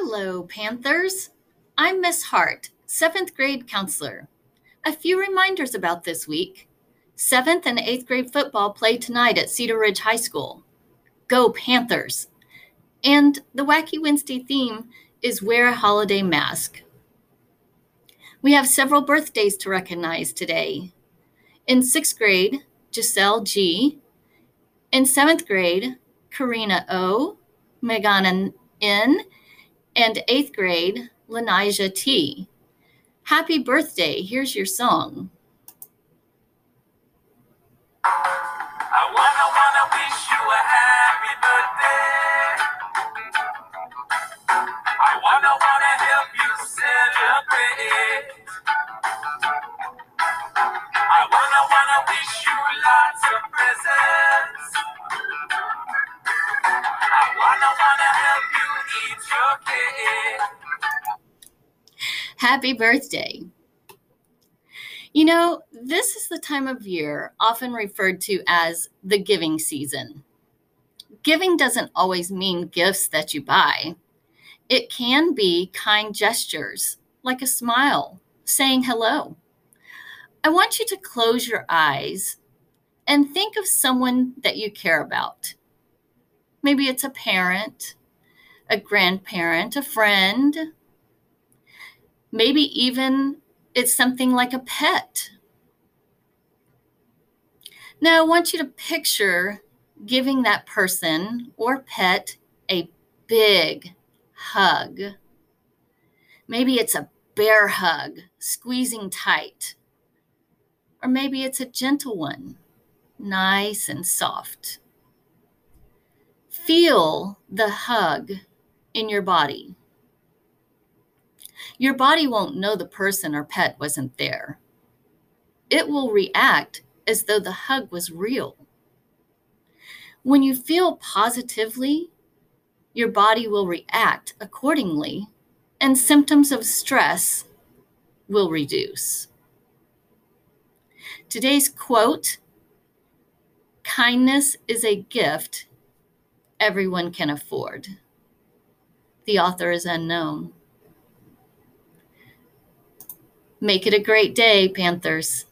Hello, Panthers. I'm Miss Hart, seventh grade counselor. A few reminders about this week. Seventh and eighth grade football play tonight at Cedar Ridge High School. Go Panthers! And the Wacky Wednesday theme is Wear a Holiday Mask. We have several birthdays to recognize today. In sixth grade, Giselle G. In seventh grade, Karina O. Megan N and eighth grade, Lanija T. Happy birthday. Here's your song. Happy birthday. You know, this is the time of year often referred to as the giving season. Giving doesn't always mean gifts that you buy, it can be kind gestures like a smile, saying hello. I want you to close your eyes and think of someone that you care about. Maybe it's a parent, a grandparent, a friend, maybe even it's something like a pet. Now, I want you to picture giving that person or pet a big hug. Maybe it's a bear hug, squeezing tight. Or maybe it's a gentle one, nice and soft. Feel the hug in your body. Your body won't know the person or pet wasn't there. It will react as though the hug was real. When you feel positively, your body will react accordingly, and symptoms of stress will reduce. Today's quote Kindness is a gift everyone can afford. The author is unknown. Make it a great day, Panthers.